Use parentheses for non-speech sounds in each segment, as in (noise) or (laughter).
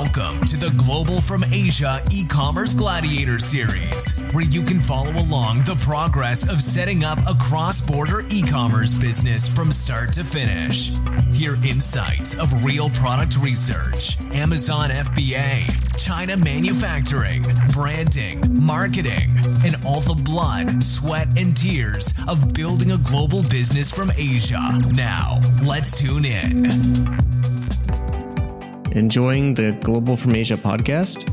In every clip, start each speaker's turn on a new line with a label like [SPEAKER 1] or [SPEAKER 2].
[SPEAKER 1] Welcome to the Global from Asia e commerce gladiator series, where you can follow along the progress of setting up a cross border e commerce business from start to finish. Hear insights of real product research, Amazon FBA, China manufacturing, branding, marketing, and all the blood, sweat, and tears of building a global business from Asia. Now, let's tune in.
[SPEAKER 2] Enjoying the Global from Asia podcast?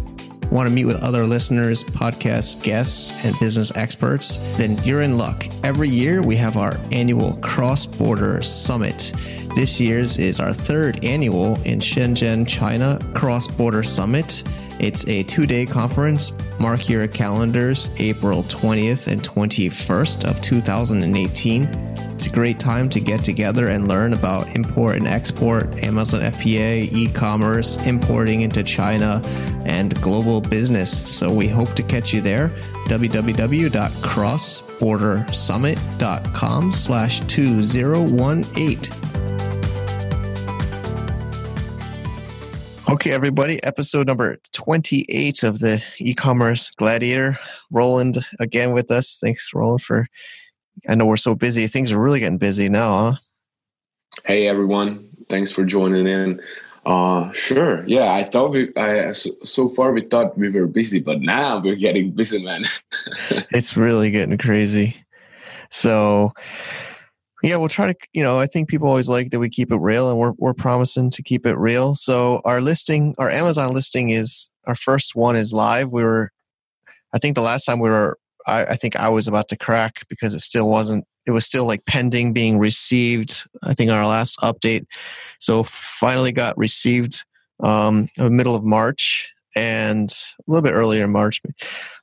[SPEAKER 2] Want to meet with other listeners, podcast guests, and business experts? Then you're in luck. Every year we have our annual Cross Border Summit. This year's is our third annual in Shenzhen, China Cross Border Summit. It's a two day conference. Mark your calendars April 20th and 21st of 2018. It's a great time to get together and learn about import and export, Amazon FBA, e commerce, importing into China, and global business. So we hope to catch you there. www.crossbordersummit.com slash 2018. Okay, everybody, episode number 28 of the e commerce gladiator. Roland again with us. Thanks, Roland, for I know we're so busy. Things are really getting busy now, huh?
[SPEAKER 3] Hey everyone, thanks for joining in. Uh, sure. Yeah, I thought we. I so, so far we thought we were busy, but now we're getting busy, man. (laughs)
[SPEAKER 2] it's really getting crazy. So, yeah, we'll try to. You know, I think people always like that we keep it real, and we're we're promising to keep it real. So our listing, our Amazon listing is our first one is live. We were, I think the last time we were I, I think I was about to crack because it still wasn't it was still like pending being received i think our last update. So finally got received um middle of march and a little bit earlier march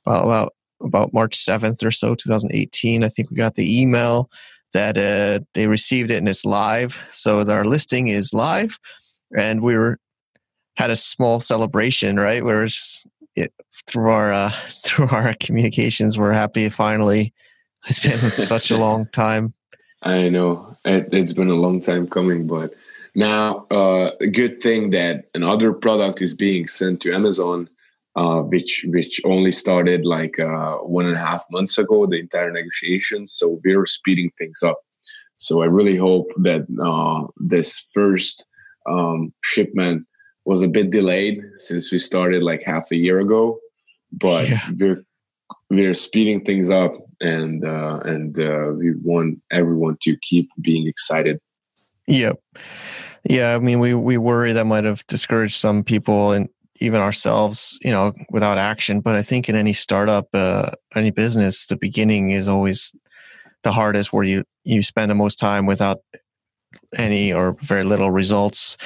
[SPEAKER 2] about about, march 7th or so 2018 i think we got the email that uh, they received it and it's live. So our listing is live and we were had a small celebration right? Where it, through our uh, (laughs) through our communications, we're happy finally. It's been (laughs) such a long time.
[SPEAKER 3] I know it, has been a long time coming, but now uh, a good thing that another product is being sent to Amazon, uh, which which only started like uh, one and a half months ago. The entire negotiations, so we're speeding things up. So I really hope that uh, this first um, shipment was a bit delayed since we started like half a year ago but yeah. we're we're speeding things up and uh, and uh, we want everyone to keep being excited.
[SPEAKER 2] Yep. Yeah, I mean, we we worry that might have discouraged some people and even ourselves, you know, without action. But I think in any startup, uh, any business, the beginning is always the hardest, where you you spend the most time without any or very little results.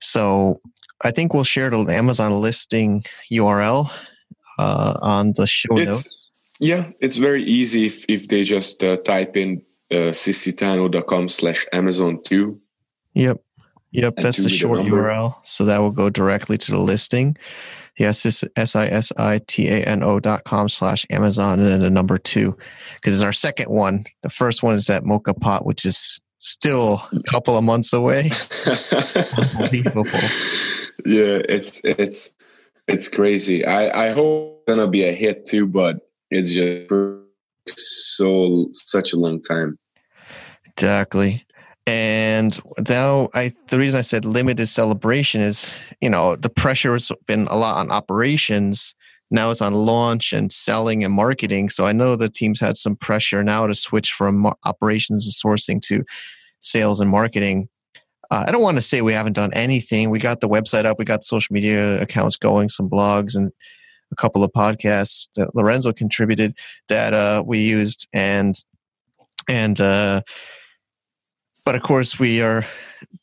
[SPEAKER 2] So I think we'll share the Amazon listing URL uh, on the show
[SPEAKER 3] it's,
[SPEAKER 2] notes?
[SPEAKER 3] Yeah, it's very easy if, if they just uh, type in uh, sisitano.com slash Amazon 2.
[SPEAKER 2] Yep. Yep, that's the short the URL. So that will go directly to the listing. Yes, it's S-I-S-I-T-A-N-O dot com slash Amazon and then the number two. Because it's our second one. The first one is that mocha pot, which is still a couple of months away. (laughs)
[SPEAKER 3] Unbelievable. Yeah, it's it's it's crazy. I I hope it's gonna be a hit too, but it's just so such a long time.
[SPEAKER 2] Exactly. And now I the reason I said limited celebration is, you know, the pressure has been a lot on operations. Now it's on launch and selling and marketing. So I know the teams had some pressure now to switch from operations and sourcing to sales and marketing uh, I don't want to say we haven't done anything. We got the website up, we got social media accounts going, some blogs, and a couple of podcasts that Lorenzo contributed that uh, we used, and and uh, but of course we are a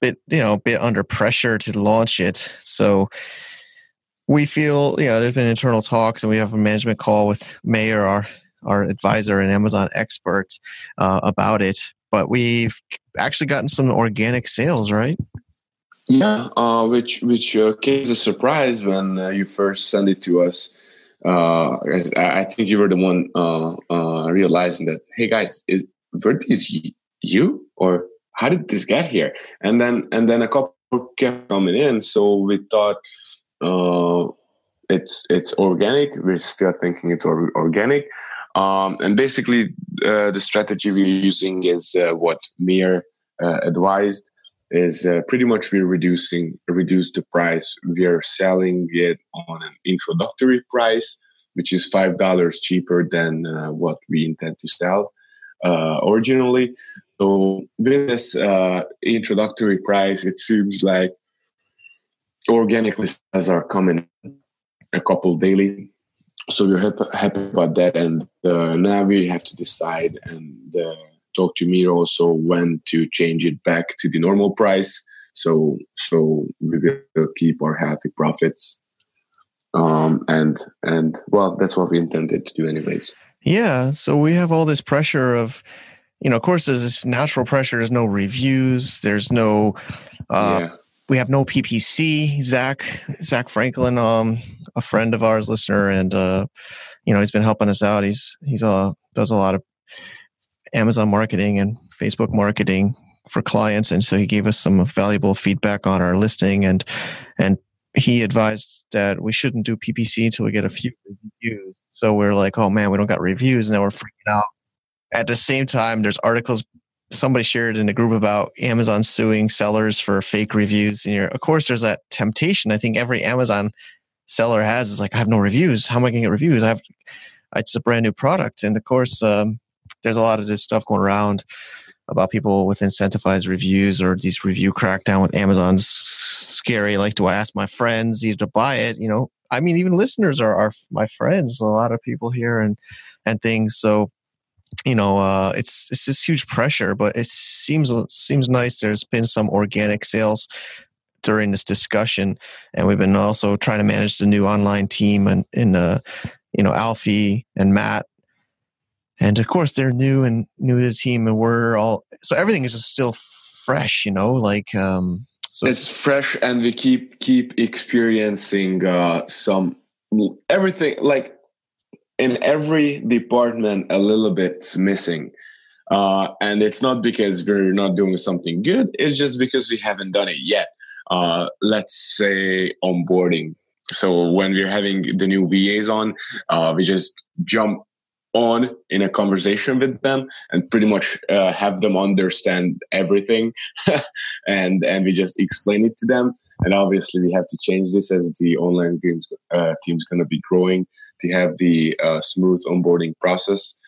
[SPEAKER 2] bit you know a bit under pressure to launch it. So we feel you know there's been internal talks, and we have a management call with Mir our our advisor and Amazon expert, uh, about it but we've actually gotten some organic sales, right?
[SPEAKER 3] Yeah, uh, which which uh, came as a surprise when uh, you first sent it to us. Uh, I think you were the one uh, uh, realizing that, hey guys, is were you or how did this get here? And then and then a couple kept coming in, so we thought uh, it's it's organic. We're still thinking it's or- organic, um, and basically uh, the strategy we're using is uh, what Mir uh, advised is uh, pretty much we're reducing reduce the price. We are selling it on an introductory price, which is five dollars cheaper than uh, what we intend to sell uh, originally. So with this introductory price, it seems like organic listings are coming a couple daily. So we're happy, happy about that. And uh, now we have to decide and uh, talk to me also when to change it back to the normal price. So so we will keep our healthy profits. Um, and and well, that's what we intended to do, anyways.
[SPEAKER 2] Yeah. So we have all this pressure of, you know, of course, there's this natural pressure. There's no reviews. There's no. Uh, yeah we have no PPC. Zach Zach Franklin, um, a friend of ours, listener, and uh, you know he's been helping us out. He's he's uh does a lot of Amazon marketing and Facebook marketing for clients, and so he gave us some valuable feedback on our listing and and he advised that we shouldn't do PPC until we get a few reviews. So we're like, oh man, we don't got reviews. And now we're freaking out. At the same time, there's articles somebody shared in a group about Amazon suing sellers for fake reviews. And of course, there's that temptation. I think every Amazon seller has is like, I have no reviews. How am I going to get reviews? I have, it's a brand new product. And of course, um, there's a lot of this stuff going around about people with incentivized reviews or these review crackdown with Amazon's scary. Like, do I ask my friends either to buy it? You know, I mean, even listeners are, are my friends, a lot of people here and, and things. So you know, uh, it's it's this huge pressure, but it seems seems nice. There's been some organic sales during this discussion, and we've been also trying to manage the new online team and in uh, you know Alfie and Matt, and of course they're new and new to the team, and we're all so everything is just still fresh, you know, like um,
[SPEAKER 3] so it's, it's fresh, and we keep keep experiencing uh, some everything like in every department a little bit's missing. Uh, and it's not because we're not doing something good it's just because we haven't done it yet uh, let's say onboarding. So when we're having the new vas on uh, we just jump on in a conversation with them and pretty much uh, have them understand everything. (laughs) And and we just explain it to them. And obviously we have to change this as the online games uh, team's going to be growing to have the uh, smooth onboarding process.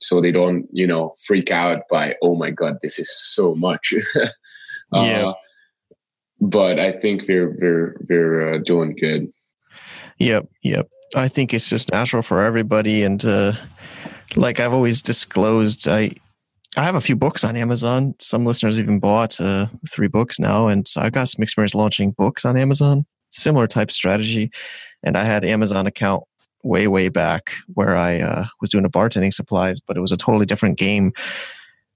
[SPEAKER 3] So they don't you know freak out by oh my god this is so much. (laughs) Uh, yeah but i think we're we're we're uh, doing good
[SPEAKER 2] yep yep i think it's just natural for everybody and uh like i've always disclosed i I have a few books on Amazon. Some listeners even bought uh, three books now, and so I got some experience launching books on Amazon. Similar type strategy, and I had Amazon account way way back where I uh, was doing a bartending supplies, but it was a totally different game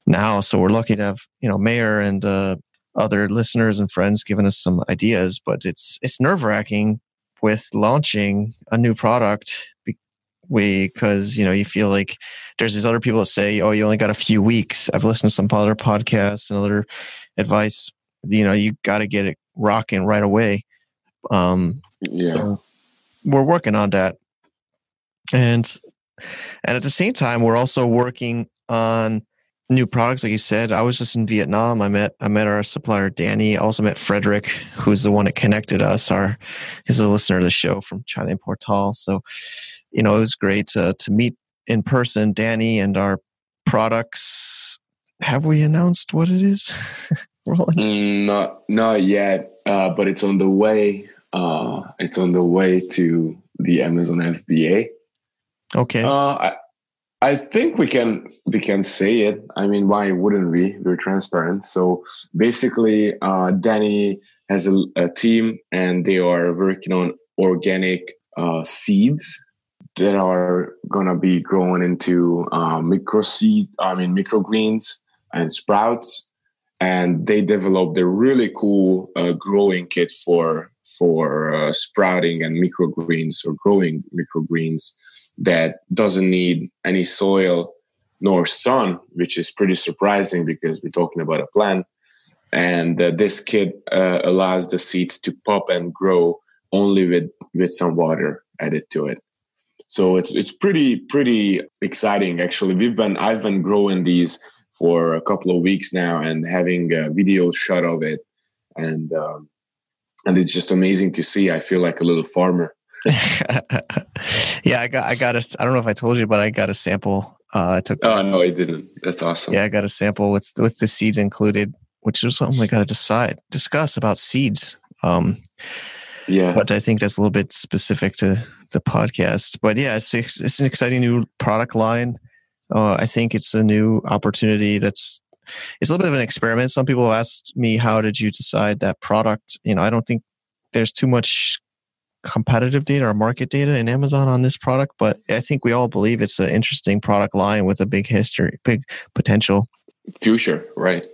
[SPEAKER 2] now. So we're lucky to have you know Mir and uh, other listeners and friends giving us some ideas, but it's it's nerve wracking with launching a new product because you know you feel like there's these other people that say, "Oh, you only got a few weeks." I've listened to some other podcasts and other advice. You know, you got to get it rocking right away. Um, yeah. So we're working on that and and at the same time we're also working on new products like you said. I was just in vietnam. I met i met our supplier danny. I also met frederick who's the one that connected us our he's a listener to the show from china portal. So you know it was great to, to meet in person. Danny and our products have we announced what it is? (laughs)
[SPEAKER 3] Mm, not not yet uh, but it's on the way uh, it's on the way to the amazon fba
[SPEAKER 2] Okay. Uh,
[SPEAKER 3] I, I think we can we can say it. I mean, why wouldn't we? We're transparent. So basically, uh, Danny has a, a, team, and they are working on organic uh, seeds that are gonna be grown into uh, micro seed. I mean, microgreens and sprouts, and they developed a really cool uh, growing kit for for uh, sprouting and microgreens or growing microgreens that doesn't need any soil nor sun, which is pretty surprising because we're talking about a plant. And uh, this kit uh, allows the seeds to pop and grow only with with some water added to it. So it's it's pretty pretty exciting actually. We've been I've been growing these for a couple of weeks now and having a video shot of it, and um, and it's just amazing to see. I feel like a little farmer. (laughs)
[SPEAKER 2] yeah, I got I got a I don't know if I told you, but I got a sample. Uh, I took.
[SPEAKER 3] Oh no, I didn't. That's awesome.
[SPEAKER 2] Yeah, I got a sample with with the seeds included, which is something we got to decide discuss about seeds. Um,
[SPEAKER 3] yeah,
[SPEAKER 2] but I think that's a little bit specific to the podcast. But yeah, it's it's an exciting new product line. Uh, I think it's a new opportunity that's it's a little bit of an experiment. Some people have asked me, how did you decide that product? You know, I don't think there's too much competitive data or market data in Amazon on this product, but I think we all believe it's an interesting product line with a big history, big potential.
[SPEAKER 3] Future, right.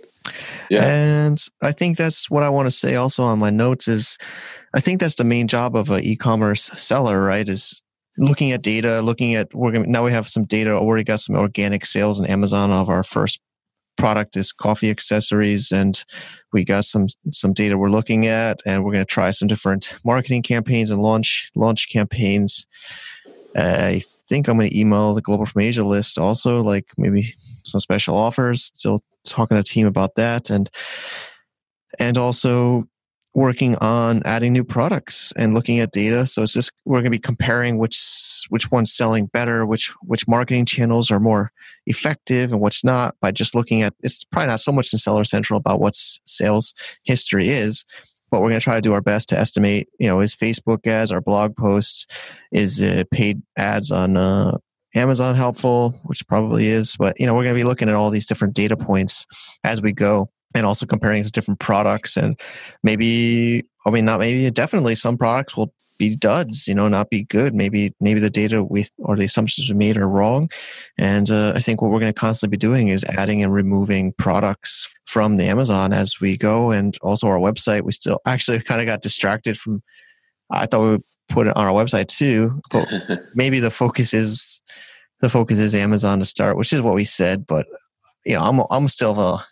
[SPEAKER 2] Yeah. And I think that's what I want to say also on my notes is I think that's the main job of an e-commerce seller, right? Is looking at data, looking at we're gonna now we have some data, already got some organic sales in Amazon of our first product is coffee accessories and we got some some data we're looking at and we're going to try some different marketing campaigns and launch launch campaigns uh, i think i'm going to email the global from asia list also like maybe some special offers still talking to team about that and and also working on adding new products and looking at data. So it's just we're going to be comparing which which one's selling better, which which marketing channels are more effective and what's not by just looking at it's probably not so much in Seller Central about what sales history is, but we're going to try to do our best to estimate. You know, is Facebook ads, our blog posts, is paid ads on uh, Amazon helpful, which probably is, but you know, we're going to be looking at all these different data points as we go and also comparing to different products and maybe i mean not maybe definitely some products will be duds you know not be good. Maybe maybe the data we or the assumptions we made are wrong. And uh, i think what we're going to constantly be doing is adding and removing products from the amazon as we go. And also our website we still actually kind of got distracted from i thought we would put it on our website too but (laughs) maybe the focus is the focus is amazon to start which is what we said but you know i'm i'm still a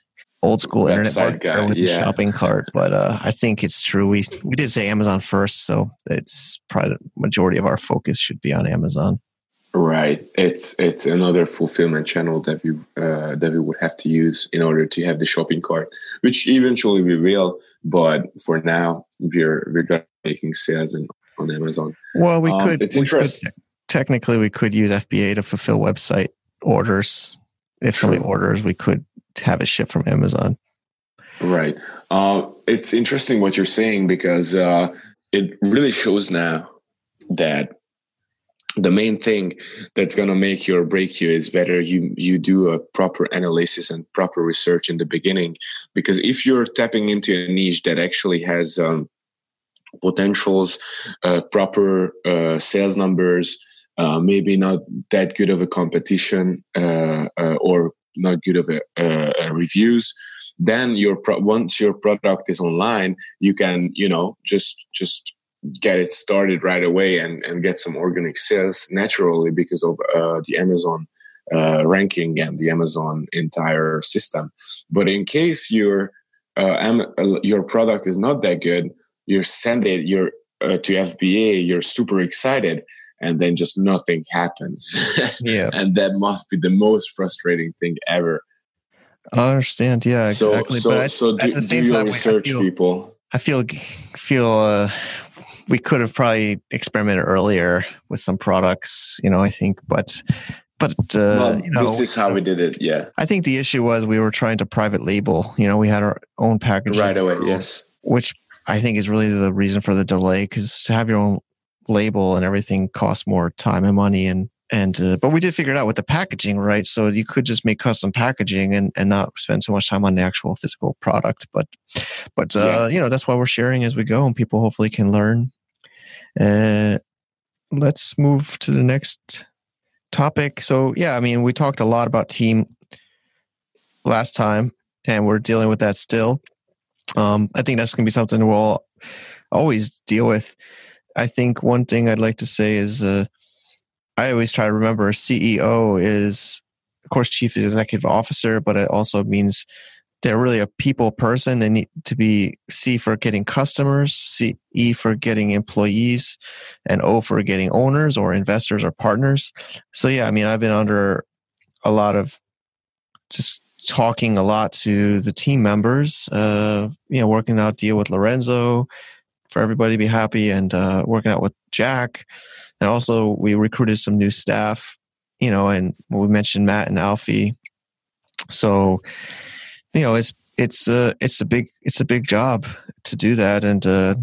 [SPEAKER 2] old school internet guy, with yeah. the shopping cart. But uh, I think it's true. We we did say Amazon first, so it's probably the majority of our focus should be on Amazon.
[SPEAKER 3] Right. It's it's another fulfillment channel that we uh, that we would have to use in order to have the shopping cart, which eventually we will. But for now, we're we're making sales in, on Amazon.
[SPEAKER 2] Well, we um, could. It's we interesting. Could, technically, we could use FBA to fulfill website orders. If True. somebody orders, we could have it shipped from Amazon.
[SPEAKER 3] Right. Uh, it's interesting what you're saying because uh, it really shows now that the main thing that's going to make you or break you is whether you you do a proper analysis and proper research in the beginning because if you're tapping into a niche that actually has um, potentials uh, proper uh, sales numbers uh, maybe not that good of a competition uh, uh, or not good of a, reviews then your pro- once your product is online you can you know just just get it started right away and, and get some organic sales naturally because of uh, the amazon uh, ranking and the amazon entire system. But in case your uh, am- uh, your product is not that good you send it your uh, to fba you're super excited and then just nothing happens. (laughs)
[SPEAKER 2] yeah.
[SPEAKER 3] and that must be the most frustrating thing ever.
[SPEAKER 2] I understand. Yeah, exactly.
[SPEAKER 3] So, so, but so do, do your time, research, I feel, people.
[SPEAKER 2] I feel feel uh, we could have probably experimented earlier with some products. You know, I think, but but uh, well, you know,
[SPEAKER 3] this is how we did it. Yeah,
[SPEAKER 2] I think the issue was we were trying to private label. You know, we had our own package
[SPEAKER 3] right away. Yes,
[SPEAKER 2] which I think is really the reason for the delay because to have your own label and everything costs more time and money and and uh, but we did figure it out with the packaging right? So you could just make custom packaging and and not spend so much time on the actual physical product but but uh, yeah. you know that's why we're sharing as we go and people hopefully can learn. Uh, let's move to the next topic. So yeah i mean we talked a lot about team last time and we're dealing with that still. Um, i think that's going to be something we'll always deal with I think one thing I'd like to say is uh, I always try to remember CEO is, of course, chief executive officer, but it also means they're really a people person. They need to be C for getting customers, C E for getting employees, and O for getting owners or investors or partners. So yeah, I mean, I've been under a lot of just talking a lot to the team members. Uh, you know, working out deal with Lorenzo for everybody to be happy, and uh, working out with Jack, and also we recruited some new staff. You know, and we mentioned Matt and Alfie. So you know it's it's a uh, it's a big it's a big job to do that and uh,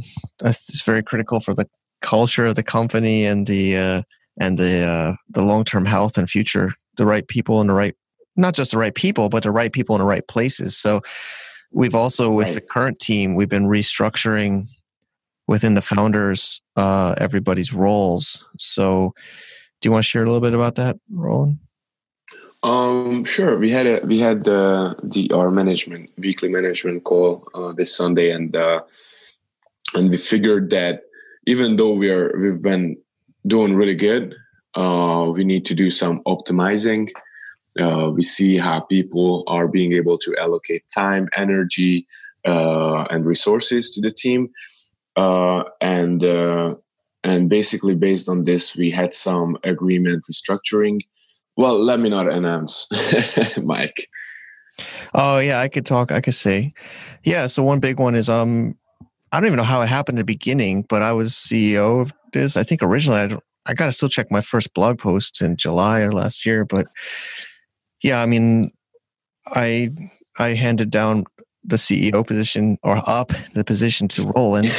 [SPEAKER 2] it's very critical for the culture of the company and the uh, and the uh, the long term health and future the right people in the right not just the right people but the right people in the right places so we've also with right. the current team we've been restructuring within the founders uh, everybody's roles so do you want to share a little bit about that roland
[SPEAKER 3] um, sure. We had a we had the the our management weekly management call uh, this Sunday, and uh, and we figured that even though we are we've been doing really good, uh, we need to do some optimizing. Uh, we see how people are being able to allocate time, energy, uh, and resources to the team, uh, and uh, and basically based on this, we had some agreement restructuring well, let me not announce, (laughs) Mike.
[SPEAKER 2] Oh yeah, I could talk. I could say, yeah. So one big one is um, I don't even know how it happened in the beginning, but I was CEO of this. I think originally I I got to still check my first blog post in July or last year, but yeah, I mean, I I handed down the CEO position or up the position to Roland.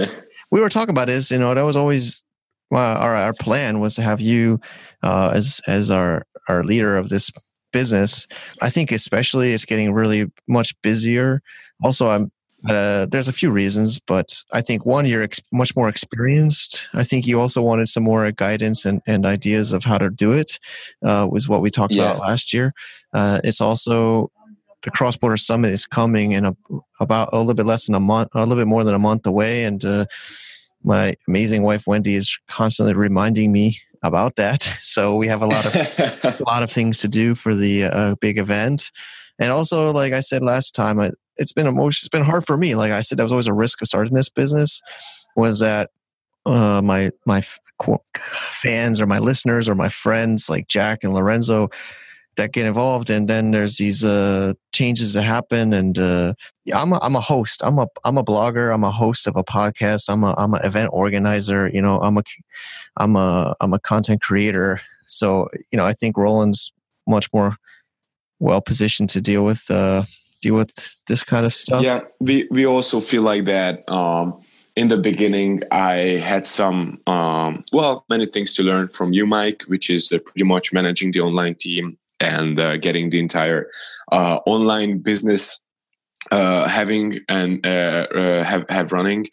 [SPEAKER 2] (laughs) we were talking about this, you know, that was always well, our our plan was to have you uh, as as our our leader of this business. I think especially it's getting really much busier. Also, I'm uh, there's a few reasons, but I think one, you're ex- much more experienced. I think you also wanted some more guidance and, and ideas of how to do it, uh, was what we talked yeah. about last year. Uh, it's also the cross border summit is coming in a, about a little bit less than a month, a little bit more than a month away. And uh, my amazing wife Wendy is constantly reminding me about that. (laughs) So we have a lot of a (laughs) lot of things to do for the uh, big event, and also, like I said last time, I, it's been emotion. It's been hard for me. Like I said, that was always a risk of starting this business. Was that uh, my my fans or my listeners or my friends like Jack and Lorenzo that get involved and then there's these uh, changes that happen and uh, I'm a, I'm a host. I'm a I'm a blogger. I'm a host of a podcast. I'm a I'm an event organizer you know I'm a I'm a I'm a content creator. So you know I think Roland's much more well positioned to deal with uh, deal with this kind of stuff.
[SPEAKER 3] Yeah we we also feel like that um in the beginning, I had some, um, well, many things to learn from you, Mike, which is pretty much managing the online team and uh, getting the entire uh, online business uh, having and uh, uh, have have running,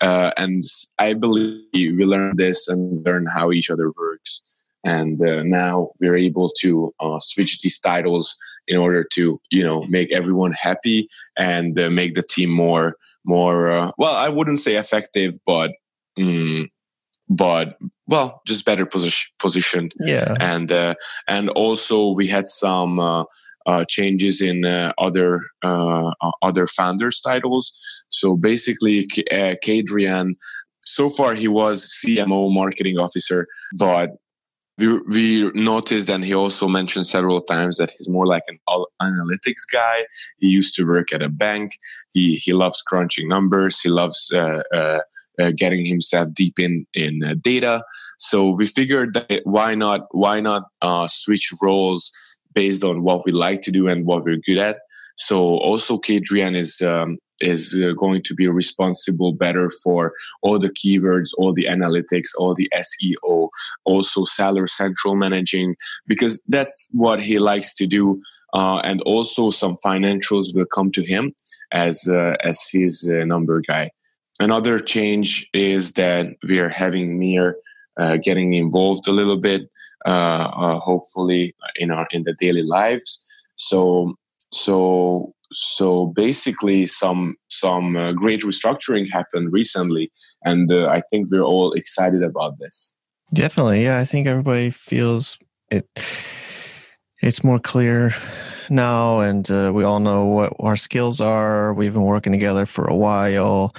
[SPEAKER 3] uh, and I believe we learn this and learn how each other works, and now we're able to switch these titles in order to you know make everyone happy and make the team more more well. I wouldn't say effective, but. Mm, but well, just better position, positioned.
[SPEAKER 2] Yeah,
[SPEAKER 3] and uh, and also we had some uh, uh, changes in uh, other uh, other founders titles. So basically, uh, Kadrian. So far, he was CMO, marketing officer, but we, we noticed, and he also mentioned several times that he's more like an analytics guy. He used to work at a bank. He he loves crunching numbers. He loves uh, getting himself deep in in uh, data. So we figured that why not why not uh, switch roles based on what we like to do and what we're good at. So also Kadrian is um, is uh, going to be responsible better for all the keywords, all the analytics, all the SEO, also Seller Central managing because that's what he likes to do. Uh, and also some financials will come to him as uh, as his uh, number guy. Another change is that we are having Mir uh, getting involved a little bit, uh, uh, hopefully in our in the daily lives. So so so basically, some some uh, great restructuring happened recently, and uh, I think we're all excited about this.
[SPEAKER 2] Definitely, yeah. I think everybody feels it. It's more clear now, and uh, we all know what our skills are. We've been working together for a while,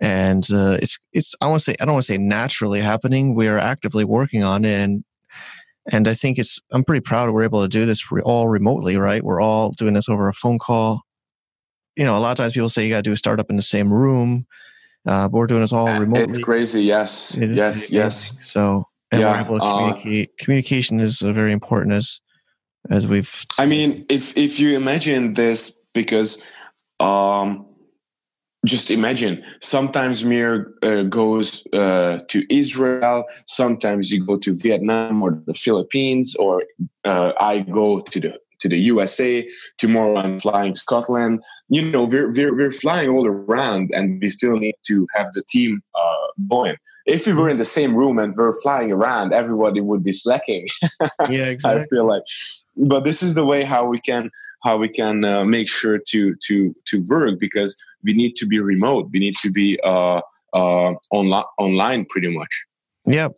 [SPEAKER 2] and uh, it's it's I want to say I don't want to say naturally happening. We are actively working on it, and and I think it's I'm pretty proud we're able to do this all remotely. Right, we're all doing this over a phone call. You know, a lot of times people say you got to do a startup in the same room, uh, but we're doing this all remotely.
[SPEAKER 3] It's crazy. Yes, yes, yes.
[SPEAKER 2] So and yeah, we're able to uh, communicate. Uh, Communication is uh, very important as as we've.
[SPEAKER 3] Seen. I mean, if if you imagine this, because um, just imagine sometimes Mir uh, goes uh, to Israel, sometimes you go to Vietnam or the Philippines, or uh, I go to the to the USA. Tomorrow I'm flying Scotland. You know, we're we're, we're flying all around, and we still need to have the team uh, going. If we were in the same room and we're flying around, everybody would be slacking. (laughs)
[SPEAKER 2] yeah, exactly.
[SPEAKER 3] I feel like, but this is the way how we can how we can uh, make sure to to to work because we need to be remote. We need to be uh, uh, online online pretty much.
[SPEAKER 2] Yep.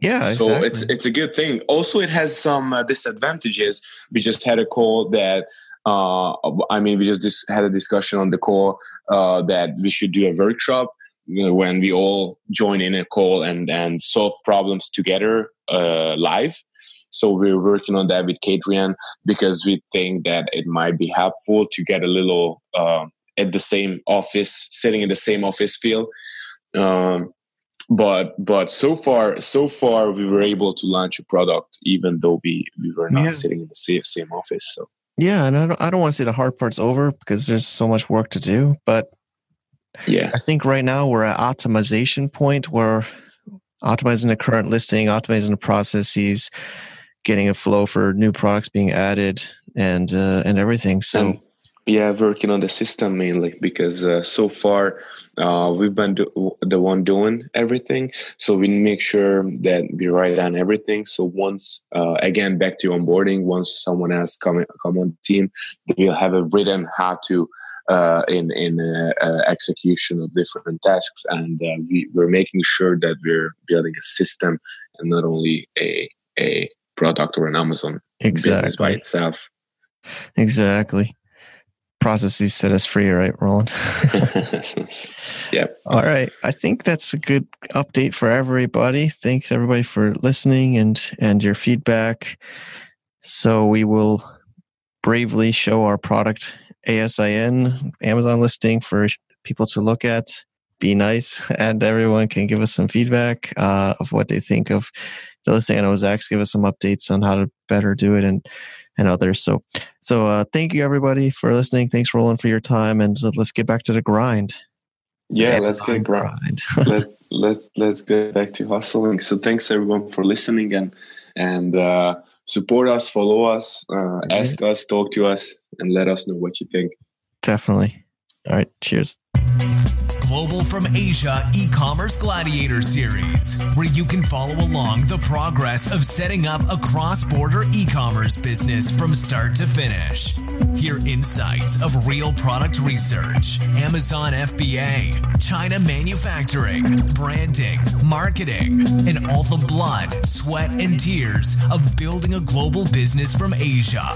[SPEAKER 2] Yeah
[SPEAKER 3] so
[SPEAKER 2] exactly.
[SPEAKER 3] it's it's a good thing. Also it has some uh, disadvantages. We just had a call that uh, i mean we just dis- had a discussion on the call uh, that we should do a workshop you know, when we all join in a call and and solve problems together uh, live so we're working on that with Kadrian because we think that it might be helpful to get a little uh, at the same office, sitting in the same office feel. Um, but but so far so far we were able to launch a product even though we we were not yeah. sitting in the same, same office. So
[SPEAKER 2] yeah, and I don't I don't want to say the hard part's over because there's so much work to do, but
[SPEAKER 3] yeah,
[SPEAKER 2] I think right now we're at optimization point where optimizing the current listing, optimizing the processes, getting a flow for new products being added and uh, and everything. So. And,
[SPEAKER 3] yeah, working on the system mainly because uh, so far uh, we've been do- the one doing everything. So we make sure that we write down everything. So once uh, again back to onboarding, once someone else come come on team, they'll have a written how to uh, in in uh, uh, execution of different tasks, and we, we're making sure that we're building a system and not only a a product or an Amazon exactly. business by itself.
[SPEAKER 2] Exactly. Processes set us free, right, Roland? (laughs)
[SPEAKER 3] yep.
[SPEAKER 2] All right. I think that's a good update for everybody. Thanks everybody for listening and and your feedback. So we will bravely show our product ASIN Amazon listing for people to look at. Be nice, (laughs) and everyone can give us some feedback uh, of what they think of know Zach's give us some updates on how to better do it and and others. So so uh, thank you everybody for listening. Thanks Roland for your time and let's get back to the grind.
[SPEAKER 3] Yeah, let's get grind. (laughs) let's let's let's get back to hustling. So thanks everyone for listening and and uh, support us, follow us, uh, ask us, talk to us, and let us know what you think.
[SPEAKER 2] Definitely. All right. Cheers.
[SPEAKER 1] Global from Asia e commerce gladiator series, where you can follow along the progress of setting up a cross border e commerce business from start to finish. Hear insights of real product research, Amazon FBA, China manufacturing, branding, marketing, and all the blood, sweat, and tears of building a global business from Asia.